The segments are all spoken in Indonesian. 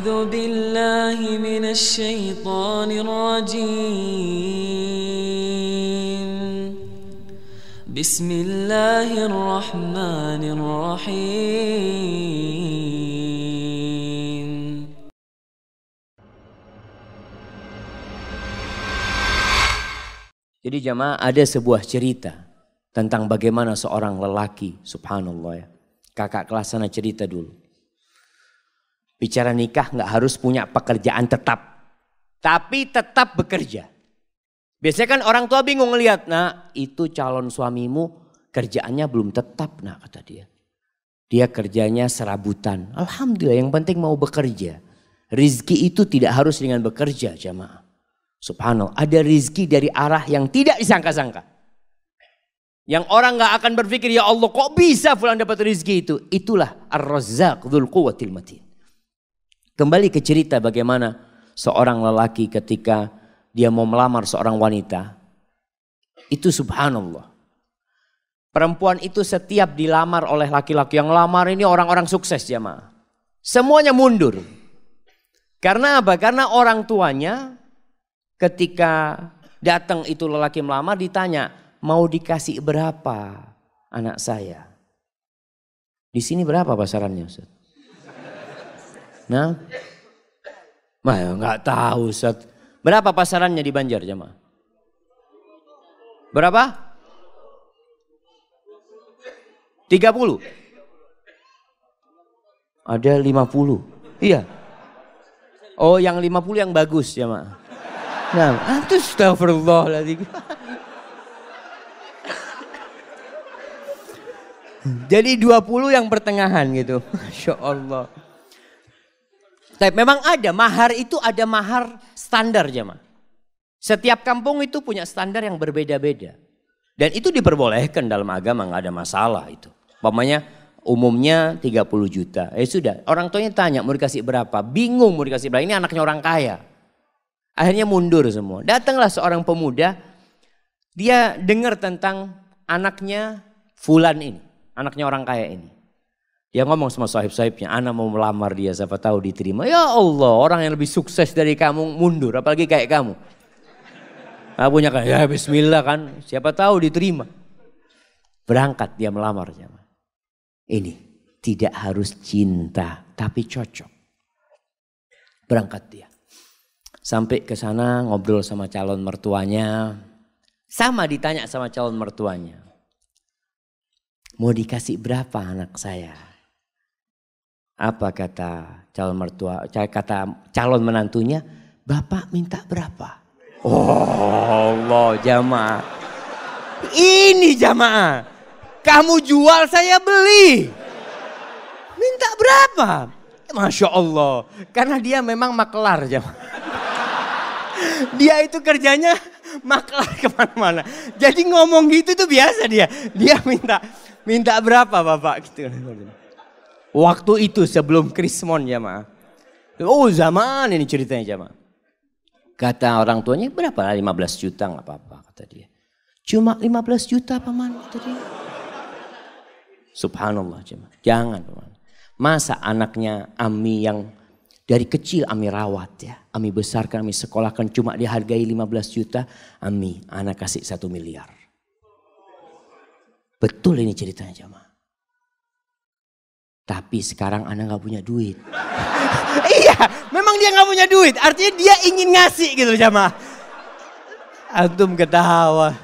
أعوذ بالله من الشيطان الرجيم بسم الله الرحمن الرحيم Jadi jamaah ada sebuah cerita tentang bagaimana seorang lelaki, subhanallah ya. Kakak kelas sana cerita dulu. Bicara nikah nggak harus punya pekerjaan tetap. Tapi tetap bekerja. Biasanya kan orang tua bingung ngelihat, nah itu calon suamimu kerjaannya belum tetap nah kata dia. Dia kerjanya serabutan. Alhamdulillah yang penting mau bekerja. Rizki itu tidak harus dengan bekerja jamaah. Subhanallah ada rizki dari arah yang tidak disangka-sangka. Yang orang nggak akan berpikir ya Allah kok bisa fulan dapat rizki itu. Itulah ar-razzaq dhul quwwatil matin. Kembali ke cerita bagaimana seorang lelaki ketika dia mau melamar seorang wanita. Itu subhanallah. Perempuan itu setiap dilamar oleh laki-laki yang lamar ini orang-orang sukses jamaah. Semuanya mundur. Karena apa? Karena orang tuanya ketika datang itu lelaki melamar ditanya, mau dikasih berapa anak saya? Di sini berapa pasarannya Ustaz? Nah, Mah nggak tahu Ustaz. Berapa pasarannya di Banjar jemaah? Berapa? 30. Ada 50. Iya. Oh, yang 50 yang bagus jemaah. Nah, itu astagfirullahaladzim. Jadi 20 yang pertengahan gitu. Masya Allah. Tapi memang ada, mahar itu ada mahar standar jemaah. Setiap kampung itu punya standar yang berbeda-beda. Dan itu diperbolehkan dalam agama, nggak ada masalah itu. Pokoknya umumnya 30 juta. Eh sudah, orang tuanya tanya mau dikasih berapa. Bingung mau dikasih berapa, ini anaknya orang kaya. Akhirnya mundur semua. Datanglah seorang pemuda, dia dengar tentang anaknya Fulan ini. Anaknya orang kaya ini. Dia ngomong sama sahib-sahibnya, anak mau melamar dia, siapa tahu diterima. Ya Allah, orang yang lebih sukses dari kamu mundur, apalagi kayak kamu. Nah, punya kayak, ya bismillah kan, siapa tahu diterima. Berangkat dia melamar. Ini tidak harus cinta, tapi cocok. Berangkat dia. Sampai ke sana ngobrol sama calon mertuanya. Sama ditanya sama calon mertuanya. Mau dikasih berapa anak saya? Apa kata calon mertua, kata calon menantunya, Bapak minta berapa? Oh Allah jamaah. Ini jamaah. Kamu jual saya beli. Minta berapa? Masya Allah. Karena dia memang maklar jamaah. Dia itu kerjanya maklar ke mana-mana. Jadi ngomong gitu tuh biasa dia. Dia minta minta berapa bapak gitu. Waktu itu sebelum Krismon jamaah. Oh zaman ini ceritanya jamaah. Kata orang tuanya berapa lah 15 juta nggak apa-apa kata dia. Cuma 15 juta paman kata dia. Subhanallah jemaah. Jangan paman. Masa anaknya Ami yang dari kecil Ami rawat ya. Ami besarkan, Ami sekolahkan cuma dihargai 15 juta. Ami anak kasih satu miliar. Betul ini ceritanya jemaah. Tapi sekarang anak nggak punya duit. iya, memang dia nggak punya duit. Artinya dia ingin ngasih gitu jamaah. Antum ketawa.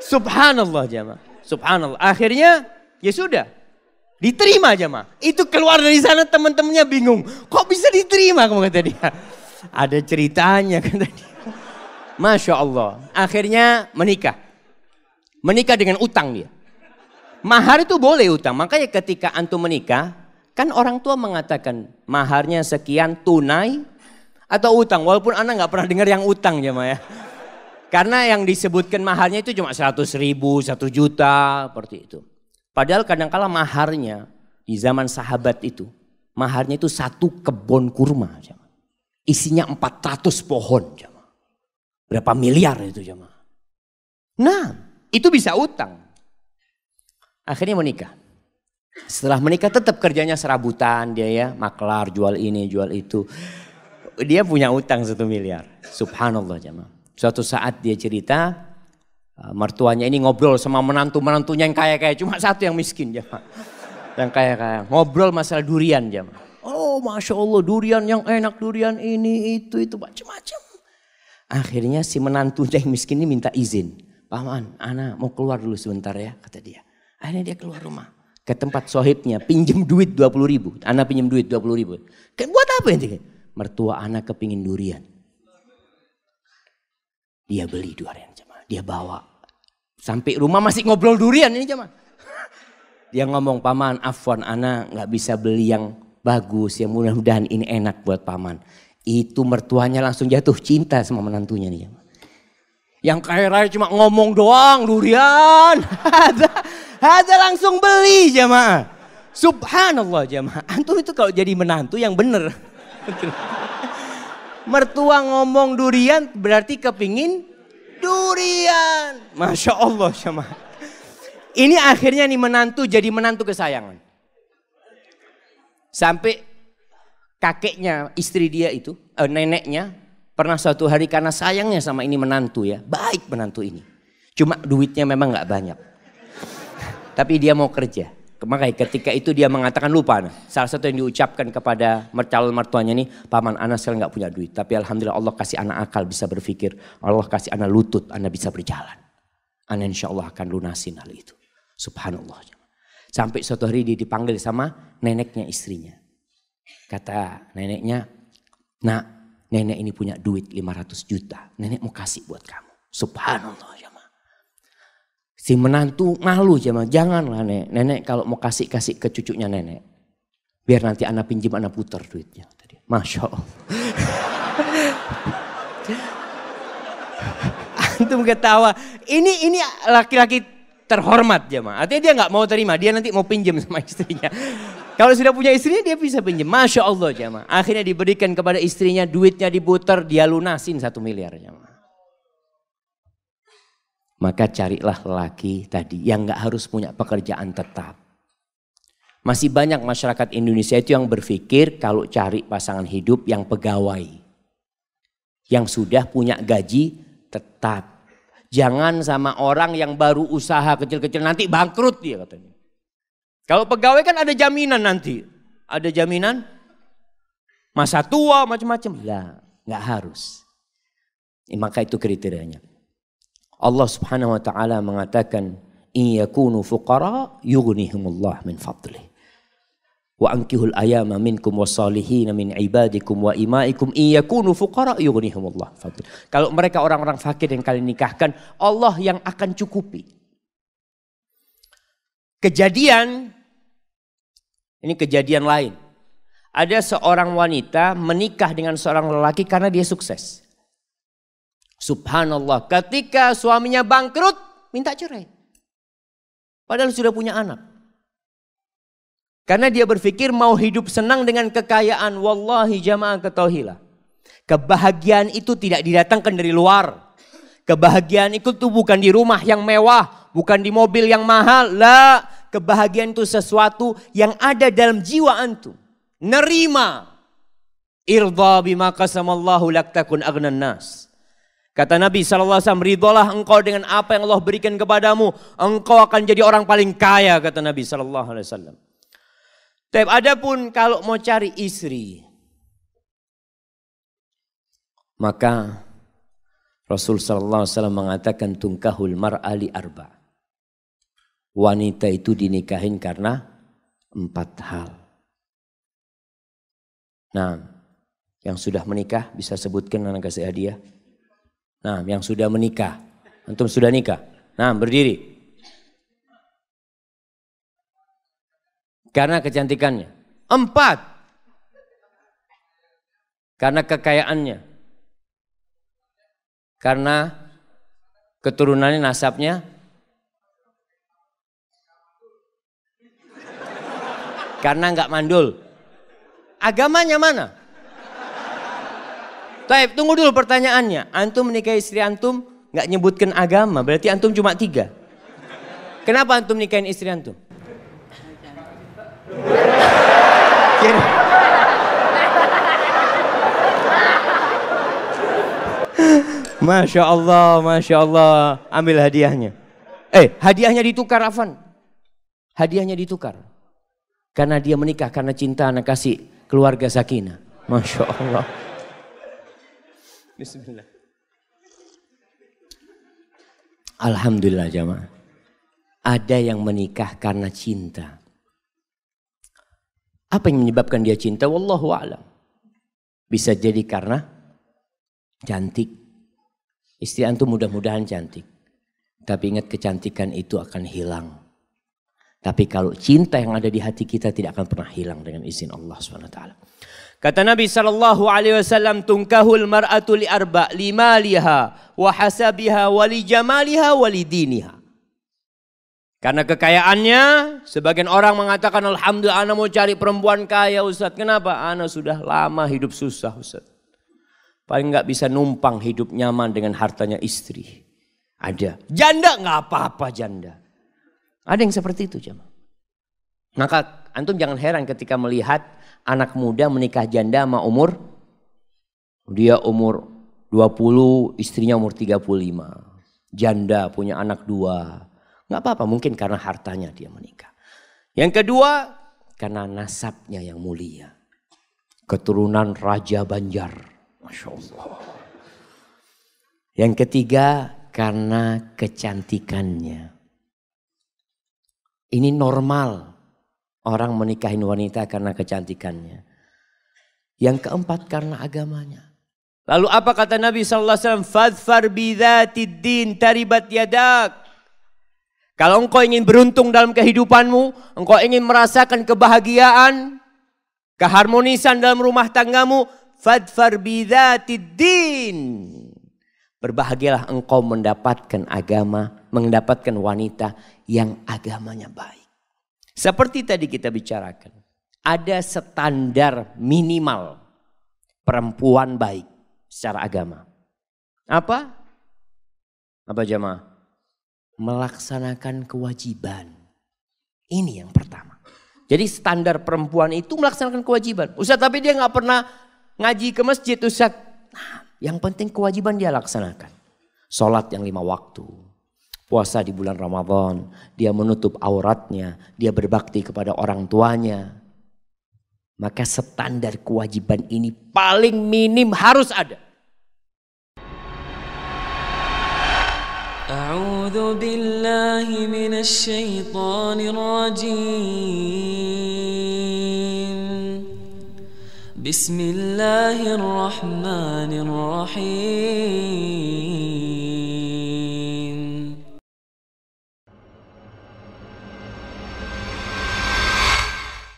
Subhanallah jamaah. Subhanallah. Akhirnya ya sudah. Diterima jamaah. Itu keluar dari sana teman-temannya bingung. Kok bisa diterima kamu kata dia. Ada ceritanya kata dia. Masya Allah. Akhirnya menikah. Menikah dengan utang dia. Mahar itu boleh utang. Makanya ketika antum menikah, kan orang tua mengatakan maharnya sekian tunai atau utang. Walaupun anak nggak pernah dengar yang utang ya ya. Karena yang disebutkan maharnya itu cuma 100 ribu, 1 juta, seperti itu. Padahal kadang-kala maharnya di zaman sahabat itu, maharnya itu satu kebun kurma. Jama. Isinya 400 pohon. Jama. Berapa miliar itu jamaah. Nah, itu bisa utang. Akhirnya menikah. Setelah menikah tetap kerjanya serabutan dia ya, maklar jual ini jual itu. Dia punya utang satu miliar. Subhanallah jemaah. Suatu saat dia cerita, uh, mertuanya ini ngobrol sama menantu-menantunya yang kaya-kaya. Cuma satu yang miskin jemaah. Yang kaya-kaya. Ngobrol masalah durian jemaah. Oh Masya Allah durian yang enak, durian ini, itu, itu macam-macam. Akhirnya si menantunya yang miskin ini minta izin. Paman, anak mau keluar dulu sebentar ya, kata dia. Akhirnya dia keluar rumah. Ke tempat sohibnya, pinjem duit 20 ribu. Anak pinjem duit 20 ribu. Buat apa ini? Mertua anak kepingin durian. Dia beli durian jemaah. Dia bawa. Sampai rumah masih ngobrol durian ini jemaah. Dia ngomong, paman afwan anak nggak bisa beli yang bagus. Ya mudah-mudahan ini enak buat paman. Itu mertuanya langsung jatuh cinta sama menantunya nih. Yang kaya raya cuma ngomong doang durian. Ada langsung beli jemaah. Subhanallah jemaah. Antum itu kalau jadi menantu yang bener. Mertua ngomong durian berarti kepingin durian. Masya Allah jemaah. Ini akhirnya nih menantu jadi menantu kesayangan. Sampai kakeknya istri dia itu, eh, neneknya pernah suatu hari karena sayangnya sama ini menantu ya, baik menantu ini. Cuma duitnya memang nggak banyak. Tapi dia mau kerja. Makanya ketika itu dia mengatakan lupa. Nah. Salah satu yang diucapkan kepada calon mertuanya ini, paman anak saya nggak punya duit. Tapi alhamdulillah Allah kasih anak akal bisa berpikir. Allah kasih anak lutut, anak bisa berjalan. Anak insya Allah akan lunasin hal itu. Subhanallah. Sampai suatu hari dia dipanggil sama neneknya istrinya. Kata neneknya, nak nenek ini punya duit 500 juta. Nenek mau kasih buat kamu. Subhanallah. Si menantu malu jemaah. Janganlah nenek. Nenek kalau mau kasih-kasih ke cucunya nenek. Biar nanti anak pinjam anak putar duitnya. Tadi. Masya Allah. Antum ketawa. Ini ini laki-laki terhormat jemaah. Artinya dia nggak mau terima. Dia nanti mau pinjam sama istrinya. Kalau sudah punya istrinya dia bisa pinjam. Masya Allah jamaah. Akhirnya diberikan kepada istrinya duitnya diputar dia lunasin satu miliar jamaah. Maka carilah laki tadi yang gak harus punya pekerjaan tetap. Masih banyak masyarakat Indonesia itu yang berpikir kalau cari pasangan hidup yang pegawai. Yang sudah punya gaji tetap. Jangan sama orang yang baru usaha kecil-kecil nanti bangkrut dia katanya. Kalau pegawai kan ada jaminan nanti. Ada jaminan masa tua macam-macam. Lah, nggak harus. Maka itu kriterianya. Allah Subhanahu wa taala mengatakan, "In yakunu fuqara yughnihimullah min fadlih." Wa ankihul ayama minkum wasalihin min ibadikum wa imaikum in yakunu fuqara yughnihimullah fadlih. Kalau mereka orang-orang fakir yang kalian nikahkan, Allah yang akan cukupi. Kejadian, ini kejadian lain. Ada seorang wanita menikah dengan seorang lelaki karena dia sukses. Subhanallah, ketika suaminya bangkrut, minta cerai. Padahal sudah punya anak. Karena dia berpikir mau hidup senang dengan kekayaan. Wallahi jamaah ketahuilah. Kebahagiaan itu tidak didatangkan dari luar. Kebahagiaan itu tuh bukan di rumah yang mewah. Bukan di mobil yang mahal. Lah, Kebahagiaan itu sesuatu yang ada dalam jiwa antum. Nerima. Irda bima qasamallahu laktakun agnan nas. Kata Nabi SAW, ridolah engkau dengan apa yang Allah berikan kepadamu. Engkau akan jadi orang paling kaya, kata Nabi SAW. Tapi adapun kalau mau cari istri. Maka Rasul SAW mengatakan tungkahul mar'ali arba wanita itu dinikahin karena empat hal. Nah, yang sudah menikah bisa sebutkan anak kasih hadiah. Nah, yang sudah menikah, antum sudah nikah. Nah, berdiri. Karena kecantikannya. Empat. Karena kekayaannya. Karena keturunannya nasabnya Karena nggak mandul. Agamanya mana? Taib, tunggu dulu pertanyaannya. Antum menikahi istri antum nggak nyebutkan agama, berarti antum cuma tiga. Kenapa antum nikahin istri antum? Masya Allah, Masya Allah. Ambil hadiahnya. Eh, hadiahnya ditukar, Afan. Hadiahnya ditukar. Karena dia menikah karena cinta anak kasih keluarga sakinah. Masya Allah. Bismillah. Alhamdulillah jamaah. Ada yang menikah karena cinta. Apa yang menyebabkan dia cinta? Wallahu a'lam. Bisa jadi karena cantik. Istri antum mudah-mudahan cantik. Tapi ingat kecantikan itu akan hilang. Tapi kalau cinta yang ada di hati kita tidak akan pernah hilang dengan izin Allah SWT. Kata Nabi sallallahu alaihi wasallam tungkahul mar'atu li arba limaliha wa hasabiha wa li jamaliha wa li diniha. Karena kekayaannya, sebagian orang mengatakan alhamdulillah ana mau cari perempuan kaya Ustaz. Kenapa? Ana sudah lama hidup susah Ustaz. Paling nggak bisa numpang hidup nyaman dengan hartanya istri. Ada. Janda nggak apa-apa janda. Ada yang seperti itu jemaah. Maka antum jangan heran ketika melihat anak muda menikah janda sama umur dia umur 20, istrinya umur 35. Janda punya anak dua. Nggak apa-apa mungkin karena hartanya dia menikah. Yang kedua karena nasabnya yang mulia. Keturunan Raja Banjar. Masya Allah. Yang ketiga karena kecantikannya. Ini normal orang menikahin wanita karena kecantikannya. Yang keempat karena agamanya. Lalu apa kata Nabi sallallahu alaihi wasallam? Fadfar bidzatid din taribat yadak. Kalau engkau ingin beruntung dalam kehidupanmu, engkau ingin merasakan kebahagiaan, keharmonisan dalam rumah tanggamu, fadfar bidzatid din. Berbahagialah engkau mendapatkan agama, mendapatkan wanita yang agamanya baik. Seperti tadi kita bicarakan, ada standar minimal perempuan baik secara agama. Apa? Apa jemaah? Melaksanakan kewajiban. Ini yang pertama. Jadi standar perempuan itu melaksanakan kewajiban. Ustaz tapi dia nggak pernah ngaji ke masjid Ustaz. Nah, yang penting kewajiban dia laksanakan. Sholat yang lima waktu puasa di bulan Ramadan, dia menutup auratnya, dia berbakti kepada orang tuanya. Maka standar kewajiban ini paling minim harus ada. أعوذ بالله من الشيطان الرجيم بسم الله الرحمن الرحيم